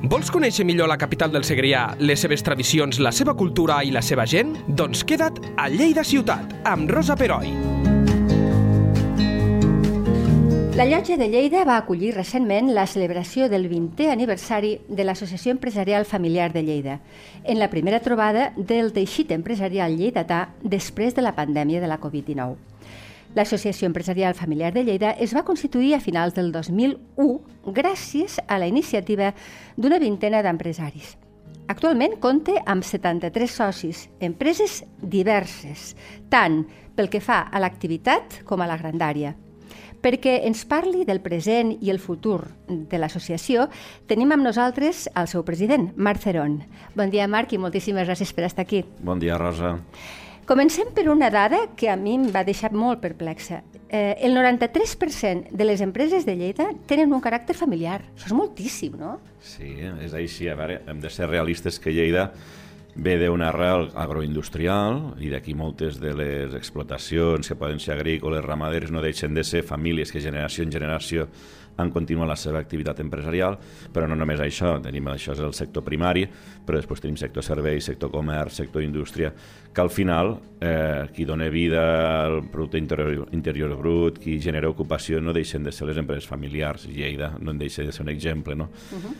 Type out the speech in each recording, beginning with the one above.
Vols conèixer millor la capital del Segrià, les seves tradicions, la seva cultura i la seva gent? Doncs queda't a Lleida Ciutat, amb Rosa Peroi. La llotja de Lleida va acollir recentment la celebració del 20è aniversari de l'Associació Empresarial Familiar de Lleida, en la primera trobada del teixit empresarial lleidatà després de la pandèmia de la Covid-19. L'Associació Empresarial Familiar de Lleida es va constituir a finals del 2001 gràcies a la iniciativa d'una vintena d'empresaris. Actualment compta amb 73 socis, empreses diverses, tant pel que fa a l'activitat com a la grandària. Perquè ens parli del present i el futur de l'associació, tenim amb nosaltres el seu president, Marc Cerón. Bon dia, Marc, i moltíssimes gràcies per estar aquí. Bon dia, Rosa. Comencem per una dada que a mi em va deixar molt perplexa. Eh, el 93% de les empreses de Lleida tenen un caràcter familiar. Això és moltíssim, no? Sí, és així. A veure, hem de ser realistes que Lleida ve d'una arrel agroindustrial i d'aquí moltes de les explotacions que poden ser agrícoles, ramaderes, no deixen de ser famílies que generació en generació han continuat la seva activitat empresarial, però no només això, tenim això és el sector primari, però després tenim sector serveis, sector comerç, sector indústria, que al final eh, qui dona vida al producte interior, interior brut, qui genera ocupació, no deixen de ser les empreses familiars. Lleida no en deixa de ser un exemple, no? Uh -huh.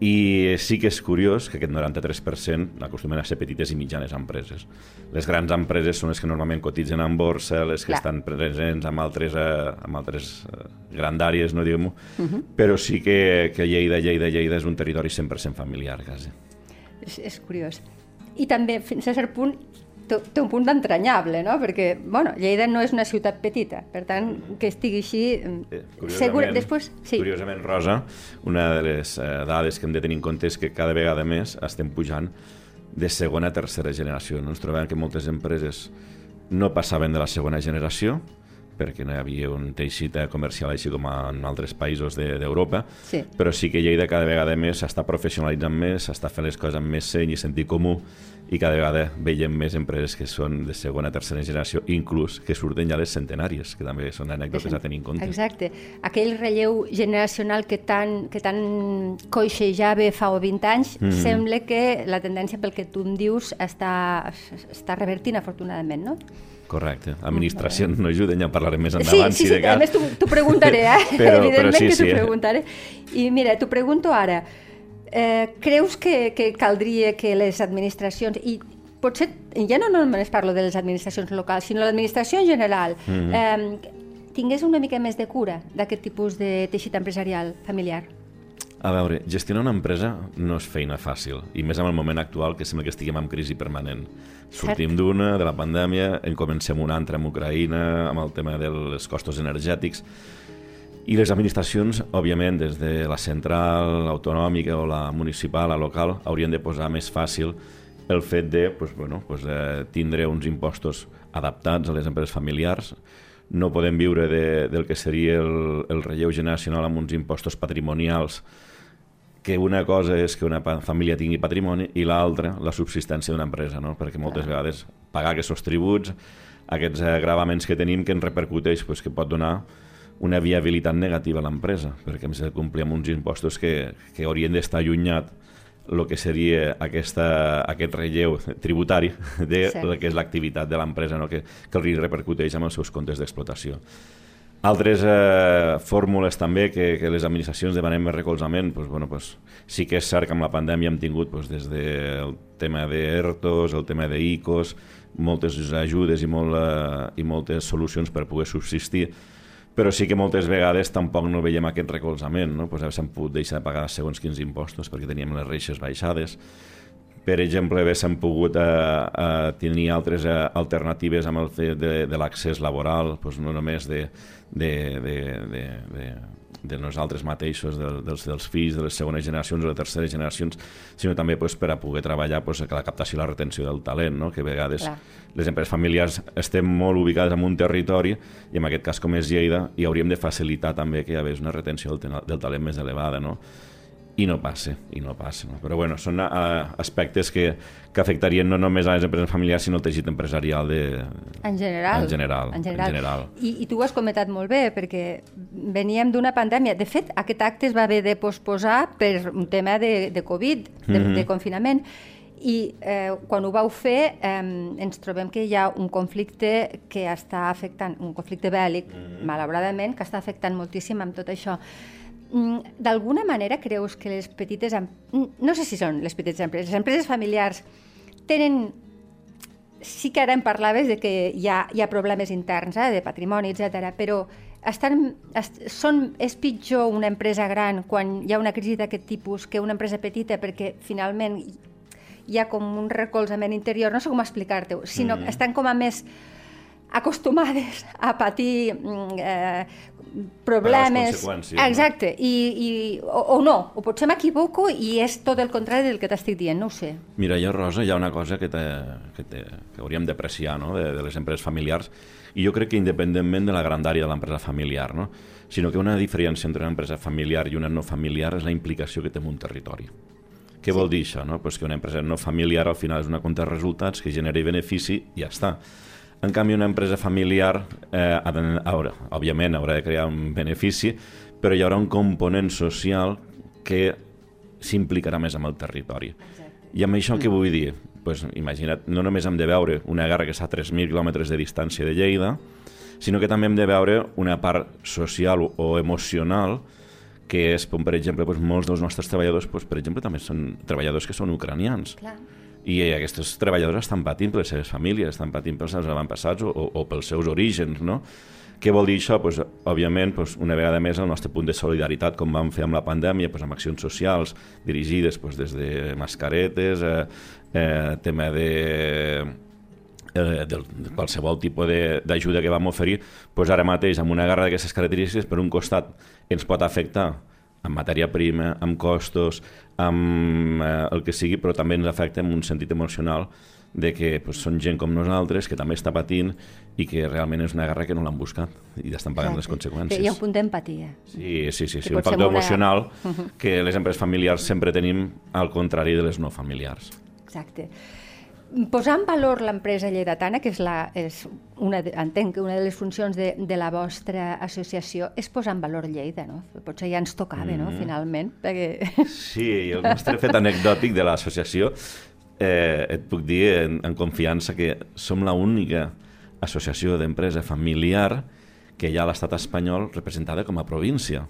I sí que és curiós que aquest 93% acostumen a ser petites i mitjanes empreses. Les grans empreses són les que normalment cotitzen en borsa, les que Clar. estan presents amb altres, eh, amb altres eh, grandàries, no diguem-ho, uh -huh. però sí que, que Lleida, Lleida, Lleida és un territori 100% familiar, quasi. És, és curiós. I també, fins a cert punt, té un punt d'entranyable, no? Perquè, bueno, Lleida no és una ciutat petita, per tant, que estigui així... Eh, segur, després, sí. Curiosament, Rosa, una de les eh, dades que hem de tenir en compte és que cada vegada més estem pujant de segona a tercera generació. No ens trobem que moltes empreses no passaven de la segona generació, perquè no hi havia un teixit comercial així com en altres països d'Europa, de, sí. però sí que Lleida cada vegada més s'està professionalitzant més, s'està fent les coses amb més seny i sentit comú, i cada vegada veiem més empreses que són de segona, tercera generació, inclús que surten ja les centenàries, que també són anècdotes a tenir en compte. Exacte. Aquell relleu generacional que tan, que tan coixejava fa 20 anys, mm -hmm. sembla que la tendència pel que tu em dius està, està revertint afortunadament, no? Correcte. Administracions no ajuden, ja en parlarem més endavant. Sí, sí, sí, si de a més t'ho preguntaré, eh? però, Evidentment però sí, que t'ho sí, preguntaré. I mira, t'ho pregunto ara. Eh, creus que, que caldria que les administracions, i potser ja no només parlo de les administracions locals, sinó l'administració en general, mm -hmm. eh, tingués una mica més de cura d'aquest tipus de teixit empresarial familiar? A veure, gestionar una empresa no és feina fàcil, i més en el moment actual que sembla que estiguem en crisi permanent. Sortim d'una, de la pandèmia, en comencem una altra amb Ucraïna, amb el tema dels costos energètics, i les administracions, òbviament, des de la central autonòmica o la municipal, la local, haurien de posar més fàcil el fet de pues, bueno, pues, eh, tindre uns impostos adaptats a les empreses familiars. No podem viure de, del que seria el, el relleu generacional amb uns impostos patrimonials que una cosa és que una família tingui patrimoni i l'altra la subsistència d'una empresa, no? perquè moltes vegades pagar aquests tributs, aquests gravaments que tenim que ens repercuteix, pues, que pot donar una viabilitat negativa a l'empresa, perquè hem de complir amb uns impostos que, que haurien d'estar allunyat el que seria aquesta, aquest relleu tributari de sí. que és l'activitat de l'empresa, no? que, que els repercuteix amb els seus comptes d'explotació. Altres eh, fórmules també que, que les administracions demanem més recolzament, pues, bueno, pues, sí que és cert que amb la pandèmia hem tingut pues, des del tema d'ERTOs, el tema d'ICOs, moltes ajudes i, molt, eh, i moltes solucions per poder subsistir, però sí que moltes vegades tampoc no veiem aquest recolzament, no? pues s'han pogut deixar de pagar segons quins impostos perquè teníem les reixes baixades, per exemple, s'han pogut eh, eh, tenir altres eh, alternatives amb el fet de, de l'accés laboral, pues no només de, de, de, de, de, de nosaltres mateixos, de, dels, dels fills de les segones generacions o de terceres generacions, sinó també pues, per a poder treballar pues, la captació i la retenció del talent, no? que a vegades Clar. les empreses familiars estem molt ubicades en un territori i en aquest cas com és Lleida i hauríem de facilitar també que hi hagués una retenció del, del talent més elevada. No? I no passa, i no passa. No? Però bueno, són uh, aspectes que, que afectarien no només a les empreses familiars, sinó al teixit empresarial de... En general. En general. En general. En general. I, I tu ho has comentat molt bé, perquè veníem d'una pandèmia. De fet, aquest acte es va haver de posposar per un tema de, de Covid, de, mm -hmm. de confinament, i eh, quan ho vau fer eh, ens trobem que hi ha un conflicte que està afectant, un conflicte bèl·lic, mm -hmm. malauradament, que està afectant moltíssim amb tot això. Mm, d'alguna manera creus que les petites... No sé si són les petites empreses, les empreses familiars tenen... Sí que ara em parlaves de que hi ha, hi ha problemes interns, eh, de patrimoni, etc. però estan, est, són, és pitjor una empresa gran quan hi ha una crisi d'aquest tipus que una empresa petita perquè finalment hi ha com un recolzament interior, no sé com explicar-te-ho, sinó mm. estan com a més acostumades a patir mm, eh, problemes... Exacte, i, i, o, o no, o potser m'equivoco i és tot el contrari del que t'estic dient, no ho sé. Mira, jo, Rosa, hi ha una cosa que, te, que, te, que hauríem d'apreciar no? de, de les empreses familiars i jo crec que independentment de la grandària de l'empresa familiar, no? sinó que una diferència entre una empresa familiar i una no familiar és la implicació que té en un territori. Què sí. vol dir això? No? Pues que una empresa no familiar al final és una compte de resultats que genera benefici i ja està en canvi, una empresa familiar, eh, haurà, òbviament, haurà de crear un benefici, però hi haurà un component social que s'implicarà més amb el territori. Exacte. I amb això què vull dir? Pues, imagina't, no només hem de veure una guerra que està a 3.000 quilòmetres de distància de Lleida, sinó que també hem de veure una part social o emocional que és, per exemple, doncs, molts dels nostres treballadors, doncs, per exemple, també són treballadors que són ucranians. Clar i aquests treballadors estan patint per les seves famílies, estan patint pels seus avantpassats o, o pels seus orígens, no? Què vol dir això? Pues, òbviament, pues, una vegada més, el nostre punt de solidaritat, com vam fer amb la pandèmia, pues, amb accions socials dirigides pues, des de mascaretes, eh, eh, tema de eh, de, de qualsevol tipus d'ajuda que vam oferir, pues ara mateix, amb una guerra d'aquestes característiques, per un costat ens pot afectar amb matèria prima, amb costos, amb eh, el que sigui, però també ens afecta en un sentit emocional de que pues, són gent com nosaltres que també està patint i que realment és una guerra que no l'han buscat i estan pagant Exacte. les conseqüències. Hi ha un punt d'empatia. Sí, sí, sí, sí un factor una... emocional que les empreses familiars sempre tenim al contrari de les no familiars. Exacte posar en valor l'empresa lleidatana, que és, la, és una entenc que una de les funcions de, de la vostra associació és posar en valor Lleida, no? Potser ja ens tocava, mm. no?, finalment, perquè... Sí, el nostre fet anecdòtic de l'associació, eh, et puc dir en, en confiança que som la única associació d'empresa familiar que hi ha a l'estat espanyol representada com a província.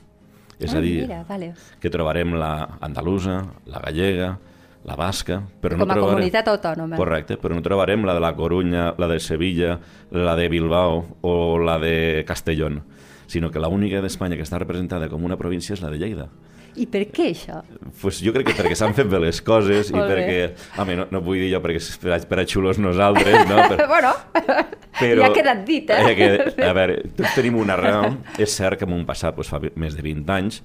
És ah, a dir, mira, vale. que trobarem la andalusa, la gallega, la basca... Però Com no a trobarem... comunitat autònoma. Correcte, però no trobarem la de la Corunya, la de Sevilla, la de Bilbao o la de Castellón, sinó que l'única d'Espanya que està representada com una província és la de Lleida. I per què això? Pues jo crec que perquè s'han fet bé les coses i perquè... Home, no, no vull dir jo perquè per, per a xulos nosaltres, no? Per... bueno, però, ja ha quedat dit, eh? Que, a veure, tots tenim una raó. És cert que en un passat, pues, fa més de 20 anys,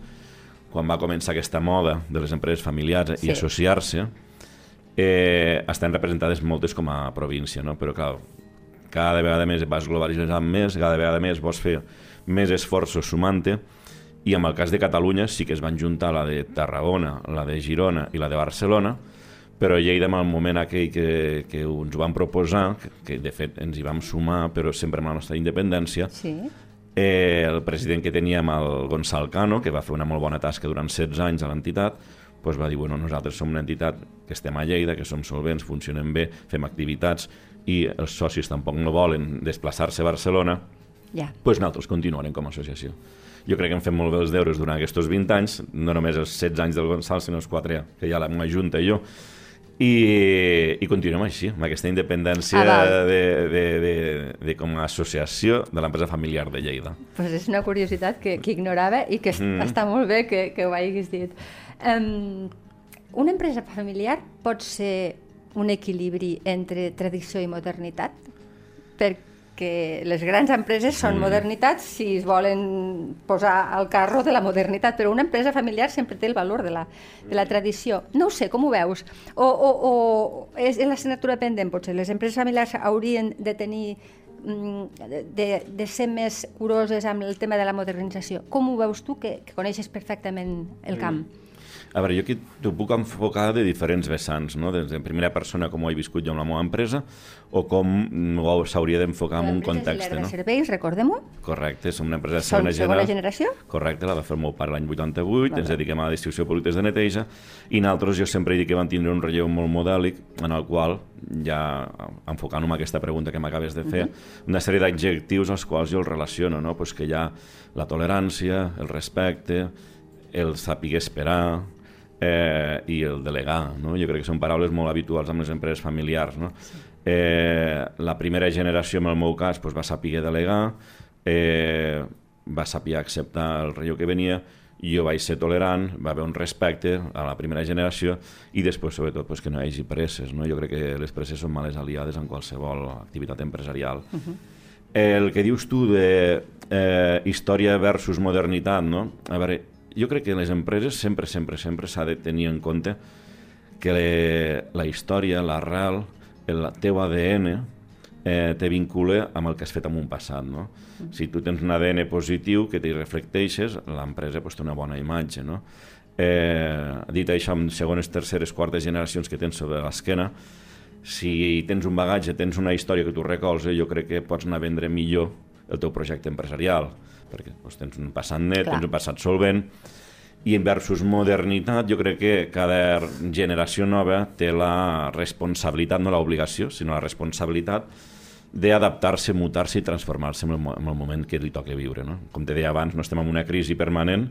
quan va començar aquesta moda de les empreses familiars sí. i associar-se, eh, estan representades moltes com a província, no? però clar, cada vegada més vas globalitzant més, cada vegada més vols fer més esforços sumant-te, i en el cas de Catalunya sí que es van juntar la de Tarragona, la de Girona i la de Barcelona, però Lleida en el moment aquell que, que ens ho van proposar, que, que de fet ens hi vam sumar, però sempre amb la nostra independència, sí Eh, el president que teníem, el Gonçal Cano, que va fer una molt bona tasca durant 16 anys a l'entitat, doncs va dir, bueno, nosaltres som una entitat que estem a Lleida, que som solvents, funcionem bé, fem activitats i els socis tampoc no volen desplaçar-se a Barcelona, ja. doncs nosaltres continuarem com a associació. Jo crec que hem fet molt bé els deures durant aquests 20 anys, no només els 16 anys del Gonçal, sinó els 4 que ja la Junta i jo, i, i continuem així, amb aquesta independència ah, de, de, de, de com a associació de l'empresa familiar de Lleida. Pues és una curiositat que, que ignorava i que mm. està molt bé que, que ho hagis dit. Um, una empresa familiar pot ser un equilibri entre tradició i modernitat? Perquè que les grans empreses són mm. modernitats si es volen posar al carro de la modernitat, però una empresa familiar sempre té el valor de la, de la tradició. No ho sé, com ho veus? O, o, o és l'assignatura pendent, potser? Les empreses familiars haurien de tenir mm, de, de ser més curoses amb el tema de la modernització. Com ho veus tu, que, que coneixes perfectament el camp? Mm. A veure, jo aquí t'ho puc enfocar de diferents vessants, no? des de primera persona com ho he viscut jo amb la meva empresa o com s'hauria d'enfocar en un context. No? de serveis, recordem-ho? Correcte, som una empresa de segona, segona generació. Correcte, la va fer el meu pare l'any 88, Clar. ens dediquem a la distribució de productes de neteja i nosaltres jo sempre he dit que van tindre un relleu molt modèlic en el qual, ja enfocant-ho en aquesta pregunta que m'acabes de fer, uh -huh. una sèrie d'adjectius als quals jo el relaciono, no? pues que hi ha la tolerància, el respecte, el saber esperar, eh, i el delegar. No? Jo crec que són paraules molt habituals amb les empreses familiars. No? Sí. Eh, la primera generació, en el meu cas, doncs, va saber delegar, eh, va saber acceptar el relleu que venia, jo vaig ser tolerant, va haver un respecte a la primera generació i després, sobretot, pues, que no hi hagi presses. No? Jo crec que les presses són males aliades en qualsevol activitat empresarial. Uh -huh. El que dius tu de eh, història versus modernitat, no? A veure, jo crec que en les empreses sempre, sempre, sempre s'ha de tenir en compte que le, la història, l'arrel, el teu ADN eh, te vincula amb el que has fet en un passat. No? Mm. Si tu tens un ADN positiu que t'hi reflecteixes, l'empresa pues, té una bona imatge. No? Eh, dit això, amb segones, terceres, quartes generacions que tens sobre l'esquena, si tens un bagatge, tens una història que tu recolzes, jo crec que pots anar a vendre millor el teu projecte empresarial perquè doncs, tens un passat net, Clar. tens un passat solvent, i versus modernitat, jo crec que cada generació nova té la responsabilitat, no l'obligació, sinó la responsabilitat d'adaptar-se, mutar-se i transformar-se en, el, en el moment que li toca viure. No? Com te deia abans, no estem en una crisi permanent,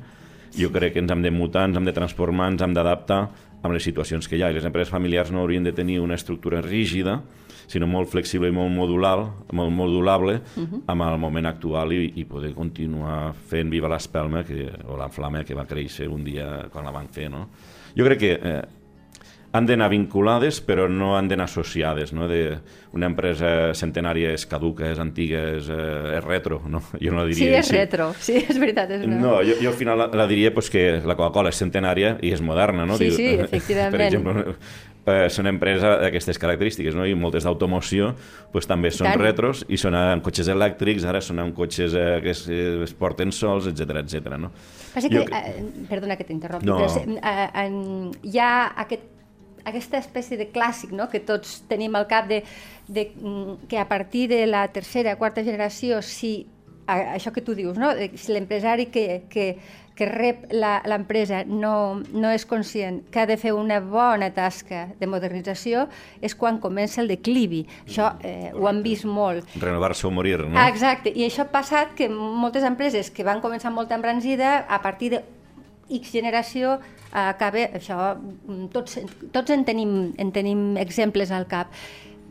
jo crec que ens hem de mutar, ens hem de transformar, ens hem d'adaptar amb les situacions que hi ha. I les empreses familiars no haurien de tenir una estructura rígida, sinó molt flexible i molt modular, molt modulable uh mhm. -huh. amb el moment actual i, i poder continuar fent viva l'espelma que, o la flama que va créixer un dia quan la van fer. No? Jo crec que eh, han d'anar vinculades però no han d'anar associades no? de una empresa centenària és caduca, és antiga, és, eh, és retro no? jo no la diria sí, és així. retro, sí, és veritat és no, jo, jo al final la, la diria pues, que la Coca-Cola és centenària i és moderna no? sí, Diu, sí, efectivament per exemple, eh, són empreses d'aquestes característiques, no? i moltes d'automoció pues, també són Tant. retros i són amb cotxes elèctrics, ara són amb cotxes eh, que es, es porten sols, etc etc. no? Passa que, jo... eh, perdona que t'interrompi, no. però eh, en, hi ha aquest aquesta espècie de clàssic no? que tots tenim al cap de, de, mm, que a partir de la tercera, quarta generació, si a, això que tu dius, no? si l'empresari que, que, que rep l'empresa no, no és conscient que ha de fer una bona tasca de modernització, és quan comença el declivi. Això eh, ho han vist molt. Renovar-se o morir, no? Ah, exacte, i això ha passat que moltes empreses que van començar molt embranzida, a partir de X generació acaba, això, tots, tots en tenim, en tenim exemples al cap.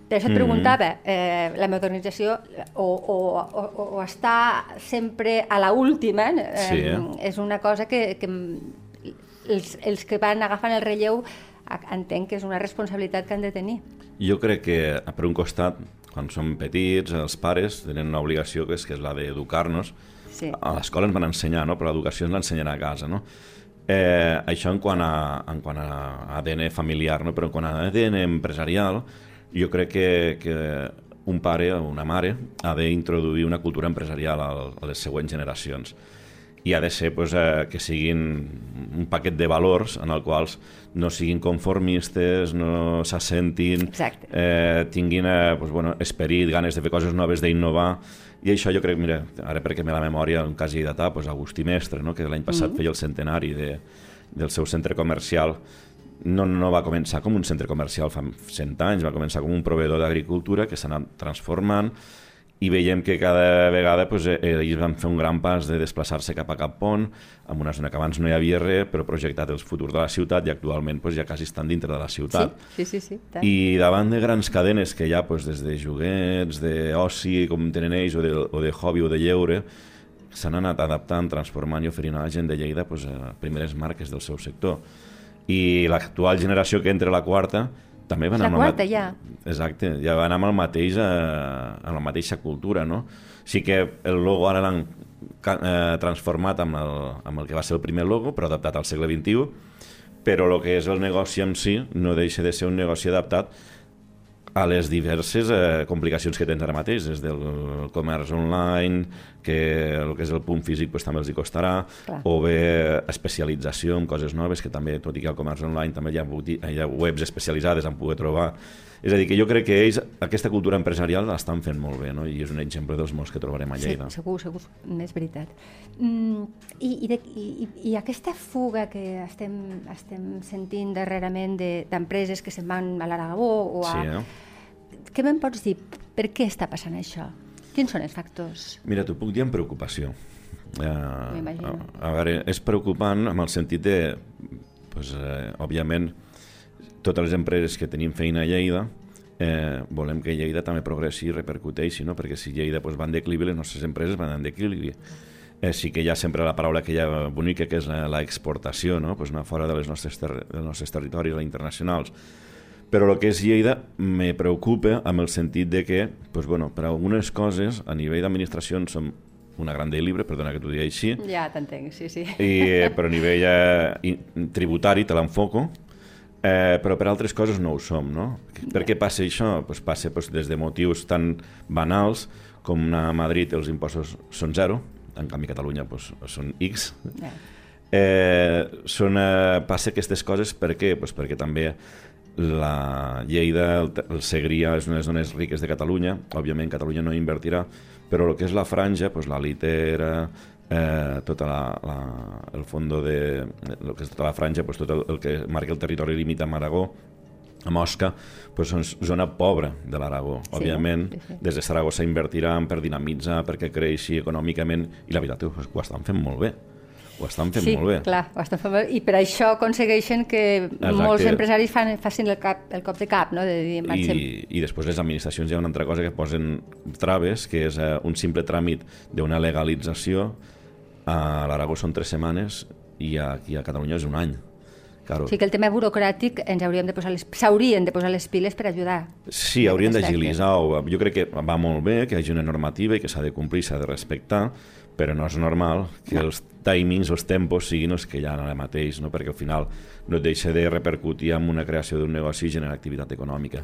Per això et mm-hmm. preguntava, eh, la modernització o, o, o, o està sempre a la última, eh, sí, eh? és una cosa que, que els, els que van agafant el relleu entenc que és una responsabilitat que han de tenir. Jo crec que, per un costat, quan som petits, els pares tenen una obligació que és, que és la d'educar-nos. Sí. A l'escola ens van ensenyar, no? però l'educació ens l'ensenyen a casa. No? Eh, això en quant, a, en quant a ADN familiar, no? però en quant a ADN empresarial, jo crec que, que un pare o una mare ha d'introduir una cultura empresarial a, les següents generacions i ha de ser pues, eh, que siguin un paquet de valors en el quals no siguin conformistes, no s'assentin, eh, tinguin eh, pues, bueno, esperit, ganes de fer coses noves, d'innovar, i això jo crec, mira, ara perquè me la memòria, un cas lleidatà, pues Agustí Mestre, no? que l'any passat mm -hmm. feia el centenari de, del seu centre comercial, no, no va començar com un centre comercial fa 100 anys, va començar com un proveedor d'agricultura que s'ha anat transformant, i veiem que cada vegada pues, eh, ells van fer un gran pas de desplaçar-se cap a Cap Pont, en una zona que abans no hi havia res, però projectat el futur de la ciutat i actualment pues, ja quasi estan dintre de la ciutat. Sí, sí, sí. sí I davant de grans cadenes que hi ha pues, des de joguets, d'oci, com tenen ells, o de, o de hobby o de lleure, s'han anat adaptant, transformant i oferint a la gent de Lleida pues, a primeres marques del seu sector. I l'actual generació que entra a la quarta també van la amb quarta, ja. Exacte, ja van amb el mateix, eh, amb la mateixa cultura, no? Sí que el logo ara l'han eh, transformat amb el, amb el que va ser el primer logo, però adaptat al segle XXI, però el que és el negoci en si no deixa de ser un negoci adaptat a les diverses eh, complicacions que tens ara mateix, des del comerç online, que el que és el punt físic pues, també els hi costarà, Clar. o bé especialització en coses noves, que també, tot i que al comerç online també hi ha, hi ha webs especialitzades en poder trobar. És a dir, que jo crec que ells aquesta cultura empresarial l'estan fent molt bé, no? i és un exemple dels molts que trobarem a Lleida. Sí, segur, segur, és veritat. Mm, i, i, de, i, I aquesta fuga que estem, estem sentint darrerament d'empreses de, que se'n van a l'Aragó o a... Sí, eh? Què me'n pots dir? Per què està passant això? Quins són els factors? Mira, t'ho puc dir amb preocupació. Uh, a, a veure, és preocupant en el sentit de, pues, eh, òbviament, totes les empreses que tenim feina a Lleida, eh, volem que Lleida també progressi i repercuteixi, no? perquè si Lleida pues, va en declivi, les nostres empreses van en declivi. Eh, sí que hi ha sempre la paraula que hi ha bonica, que és l'exportació, no? pues anar fora de les nostres dels nostres territoris internacionals però el que és Lleida me preocupa amb el sentit de que, pues, bueno, per algunes coses, a nivell d'administració som una gran de libre, perdona que t'ho digui així. Ja t'entenc, sí, sí. I, eh, però a nivell eh, tributari te l'enfoco, eh, però per altres coses no ho som, no? Per què passa això? Pues passa pues, des de motius tan banals com a Madrid els impostos són zero, en canvi a Catalunya pues, són X. Yeah. Eh, són, eh, passa aquestes coses per què? Pues perquè també la Lleida, el, el Segrià és una de les zones riques de Catalunya, òbviament Catalunya no invertirà, però el que és la franja, doncs la litera, eh, tota la, la, el fondo de el que és tota la franja, doncs tot el, el que marca el territori limita amb Aragó, amb Osca, doncs és zona pobra de l'Aragó. Sí, Òbviament, sí, sí. des de Saragossa invertiran per dinamitzar, perquè creixi econòmicament, i la veritat és que ho estan fent molt bé ho estan fent sí, molt bé. clar, ho estan fent bé. I per això aconsegueixen que Exacte. molts empresaris fan, facin el, cap, el cop de cap, no? De dir, marxem. I, I després les administracions hi ha una altra cosa que posen traves, que és uh, un simple tràmit d'una legalització. A l'Aragó són tres setmanes i aquí a Catalunya és un any. Claro. O sigui que el tema burocràtic ens hauríem de posar les, s'haurien de posar les piles per ajudar. Sí, haurien d'agilitzar. Jo crec que va molt bé que hi hagi una normativa i que s'ha de complir, s'ha de respectar, però no és normal que els timings, els tempos siguin els que hi ha ara mateix, no? perquè al final no et deixa de repercutir en una creació d'un negoci i generar activitat econòmica.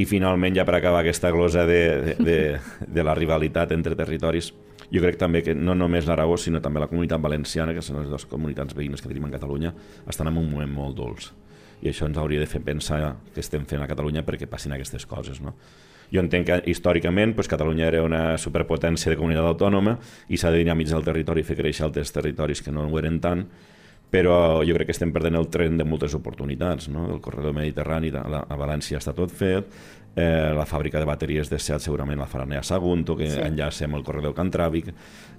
I finalment, ja per acabar aquesta glosa de, de, de, de la rivalitat entre territoris, jo crec també que no només l'Aragó, sinó també la comunitat valenciana, que són les dues comunitats veïnes que tenim a Catalunya, estan en un moment molt dolç. I això ens hauria de fer pensar que estem fent a Catalunya perquè passin aquestes coses. No? Jo entenc que històricament pues, Catalunya era una superpotència de comunitat autònoma i s'ha de dinamitzar el territori i fer créixer altres territoris que no ho eren tant, però jo crec que estem perdent el tren de moltes oportunitats. No? El corredor mediterrani a, a València està tot fet, eh, la fàbrica de bateries de SEAT segurament la faran a Sagunto, que sí. enllacem el corredor cantràbic,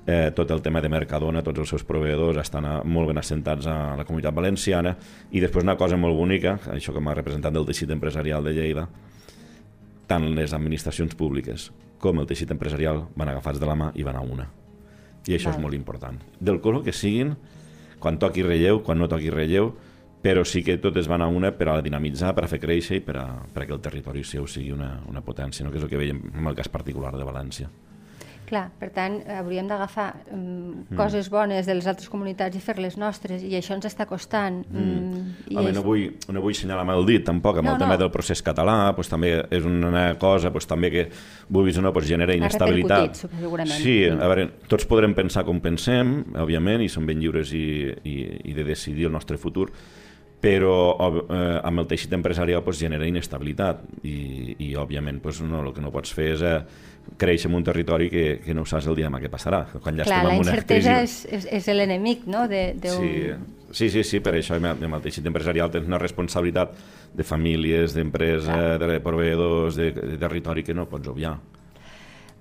eh, tot el tema de Mercadona, tots els seus proveïdors estan a, molt ben assentats a la comunitat valenciana, i després una cosa molt bonica, això que m'ha representat del teixit empresarial de Lleida, tant les administracions públiques com el teixit empresarial van agafats de la mà i van a una. I això Val. és molt important. Del color que siguin, quan toqui relleu, quan no toqui relleu, però sí que totes van a una per a dinamitzar, per a fer créixer i per a, per a que el territori seu sigui una, una potència, no? que és el que veiem en el cas particular de València. Clar, per tant, hauríem d'agafar um, mm. coses bones de les altres comunitats i fer-les nostres, i això ens està costant. Mm. I Home, és... no, vull, no vull senyalar amb el dit, tampoc, amb no, el tema no. del procés català, pues, també és una cosa pues, també que, vulguis o no, pues, genera inestabilitat. segurament. Sí, a veure, tots podrem pensar com pensem, òbviament, i som ben lliures i, i, i de decidir el nostre futur, però eh, amb el teixit empresarial pues, genera inestabilitat i, i òbviament pues, no, el que no pots fer és eh, créixer en un territori que, que no saps el dia demà què passarà. Quan ja Clar, en una incertesa és, és, és l'enemic no? de, de un... sí, sí, sí, sí, per això amb el teixit empresarial tens una responsabilitat de famílies, d'empresa, de proveïdors, de, de territori que no pots obviar.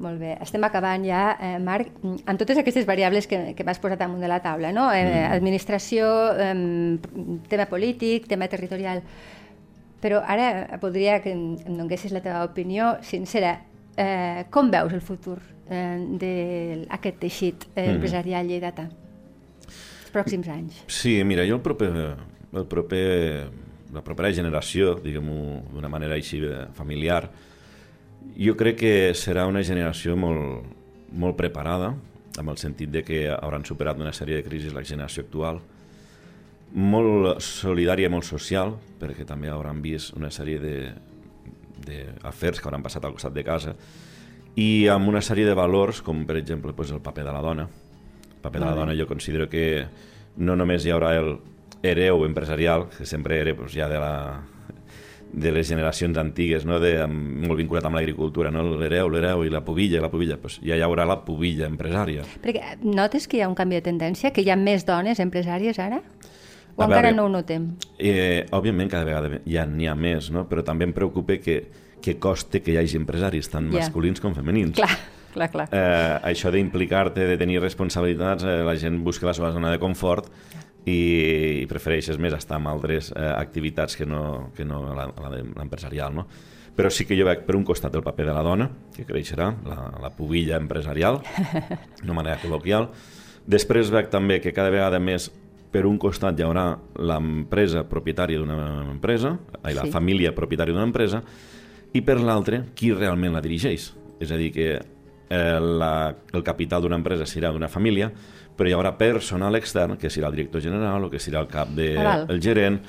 Molt bé, estem acabant ja, eh, Marc, amb totes aquestes variables que, que m'has posat damunt de la taula, no? Eh, mm. Administració, eh, tema polític, tema territorial, però ara voldria que em donessis la teva opinió sincera. Eh, com veus el futur eh, d'aquest teixit eh, mm. empresarial lleidatà? Els pròxims anys. Sí, mira, jo el proper, el proper, la propera generació, diguem-ho d'una manera així eh, familiar, jo crec que serà una generació molt, molt preparada, amb el sentit de que hauran superat una sèrie de crisis la generació actual, molt solidària i molt social, perquè també hauran vist una sèrie de, d'afers que hauran passat al costat de casa, i amb una sèrie de valors, com per exemple pues, el paper de la dona. El paper de la dona jo considero que no només hi haurà el hereu empresarial, que sempre era pues, ja de la de les generacions antigues, no? de, molt vinculat amb l'agricultura, no? l'hereu, l'hereu i la pubilla, la pubilla, pues ja hi haurà la pubilla empresària. Perquè notes que hi ha un canvi de tendència, que hi ha més dones empresàries ara? O A encara veure, no ho notem? Eh, òbviament cada vegada n'hi ha, més, no? però també em preocupa que, que coste que hi hagi empresaris, tant yeah. masculins com femenins. Clar, clar, clar. Eh, això d'implicar-te, de tenir responsabilitats, eh, la gent busca la seva zona de confort, i, i prefereixes més estar amb altres eh, activitats que no, que no l'empresarial, no? Però sí que jo veig per un costat el paper de la dona, que creixerà, la, la pubilla empresarial, d'una manera col·loquial. Després veig també que cada vegada més per un costat hi haurà l'empresa propietària d'una empresa, ai, la sí. família propietària d'una empresa, i per l'altre, qui realment la dirigeix. És a dir, que eh, la, el capital d'una empresa serà d'una família, però hi haurà personal extern, que serà el director general o que serà el cap del de, el gerent,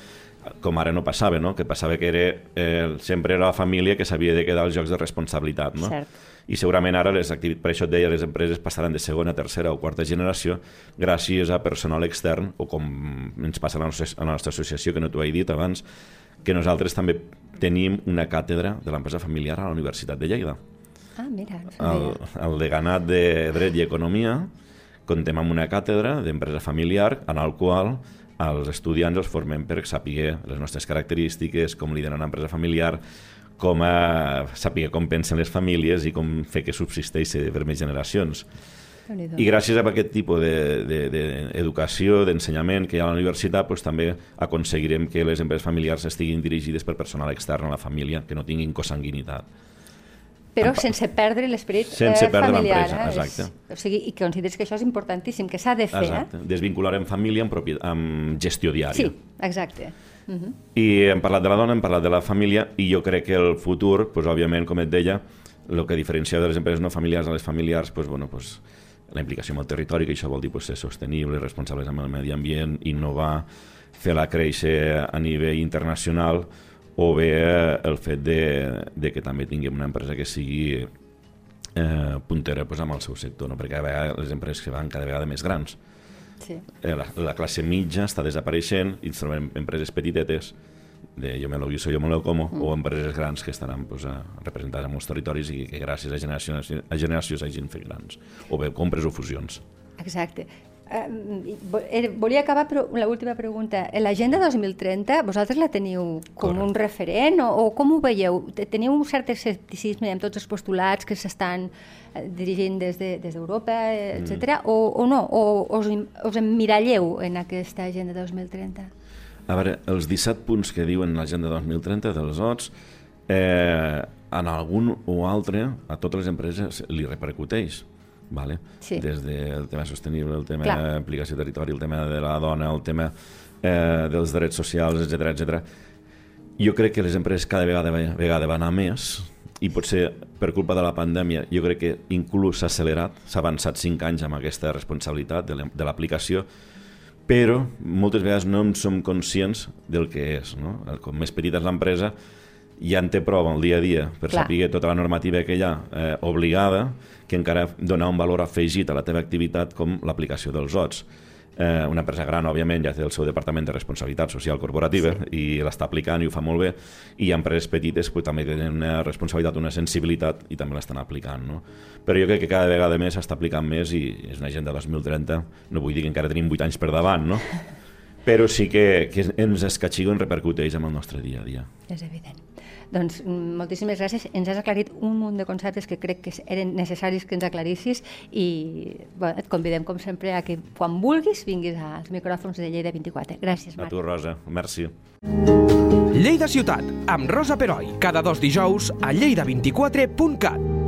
com ara no passava, no? que passava que era, eh, sempre era la família que s'havia de quedar als jocs de responsabilitat. No? Cert. I segurament ara, les activitats, per això et deia, les empreses passaran de segona, tercera o quarta generació gràcies a personal extern, o com ens passa a la nostra, a la nostra associació, que no t'ho he dit abans, que nosaltres també tenim una càtedra de l'empresa familiar a la Universitat de Lleida. Ah, mira. El, el deganat de Dret i Economia, contem amb una càtedra d'empresa familiar en el qual els estudiants els formem per saber les nostres característiques, com liderar una empresa familiar, com a saber com pensen les famílies i com fer que subsisteixi per més generacions. I gràcies a aquest tipus d'educació, de, de, d'ensenyament que hi ha a la universitat, doncs, també aconseguirem que les empreses familiars estiguin dirigides per personal extern a la família, que no tinguin consanguinitat però sense perdre l'esperit sense eh, perdre familiar. Eh? Exacte. O sigui, I que consideres que això és importantíssim, que s'ha de fer. Exacte. Eh? Desvincular en família amb, propi... amb gestió diària. Sí, exacte. Uh -huh. I hem parlat de la dona, hem parlat de la família, i jo crec que el futur, pues, òbviament, com et deia, el que diferencia de les empreses no familiars a les familiars, pues, bueno, pues, la implicació amb el territori, que això vol dir pues, ser sostenible, responsables amb el medi ambient, innovar, fer-la créixer a nivell internacional, o bé eh, el fet de, de que també tinguem una empresa que sigui eh, puntera pues, amb el seu sector, no? perquè vegada les empreses que van cada vegada més grans. Sí. Eh, la, la classe mitja està desapareixent i ens trobem empreses petitetes de jo me lo guiso, jo me lo como, mm. o empreses grans que estaran pues, representades en molts territoris i que gràcies a generacions, a generacions hagin fet grans. O bé compres o fusions. Exacte. Eh, volia acabar però la última pregunta. L'agenda 2030, vosaltres la teniu com Correcte. un referent o, o com ho veieu? Teniu un cert escepticisme amb tots els postulats que s'estan eh, dirigint des d'Europa, de, etc. Mm. O, o no? O us, us emmiralleu en aquesta agenda 2030? A veure, els 17 punts que diuen l'agenda 2030 dels OTS, eh, en algun o altre a totes les empreses li repercuteix vale? sí. des del tema sostenible, el tema d'aplicació territori, el tema de la dona, el tema eh, dels drets socials, etc etc. Jo crec que les empreses cada vegada, vegada van anar més i potser per culpa de la pandèmia jo crec que inclús s'ha accelerat, s'ha avançat 5 anys amb aquesta responsabilitat de l'aplicació, però moltes vegades no en som conscients del que és. No? Com més petita és l'empresa, ja en té prou el dia a dia per Clar. saber tota la normativa que hi ha eh, obligada, que encara dona un valor afegit a la teva activitat com l'aplicació dels OTS. Eh, una empresa gran, òbviament, ja té el seu departament de responsabilitat social corporativa sí. i l'està aplicant i ho fa molt bé, i empreses petites pues, també tenen una responsabilitat, una sensibilitat i també l'estan aplicant. No? Però jo crec que cada vegada més s'està aplicant més i és una agenda 2030, no vull dir que encara tenim 8 anys per davant, no? però sí que, que ens escatxigo en repercuteix amb el nostre dia a dia. És evident. Doncs mm, moltíssimes gràcies. Ens has aclarit un munt de conceptes que crec que eren necessaris que ens aclarissis i bueno, et convidem, com sempre, a que quan vulguis vinguis als micròfons de Lleida 24. Gràcies, Marc. A tu, Rosa. Merci. Lleida Ciutat, amb Rosa Peroi, cada dos dijous a lleida24.cat.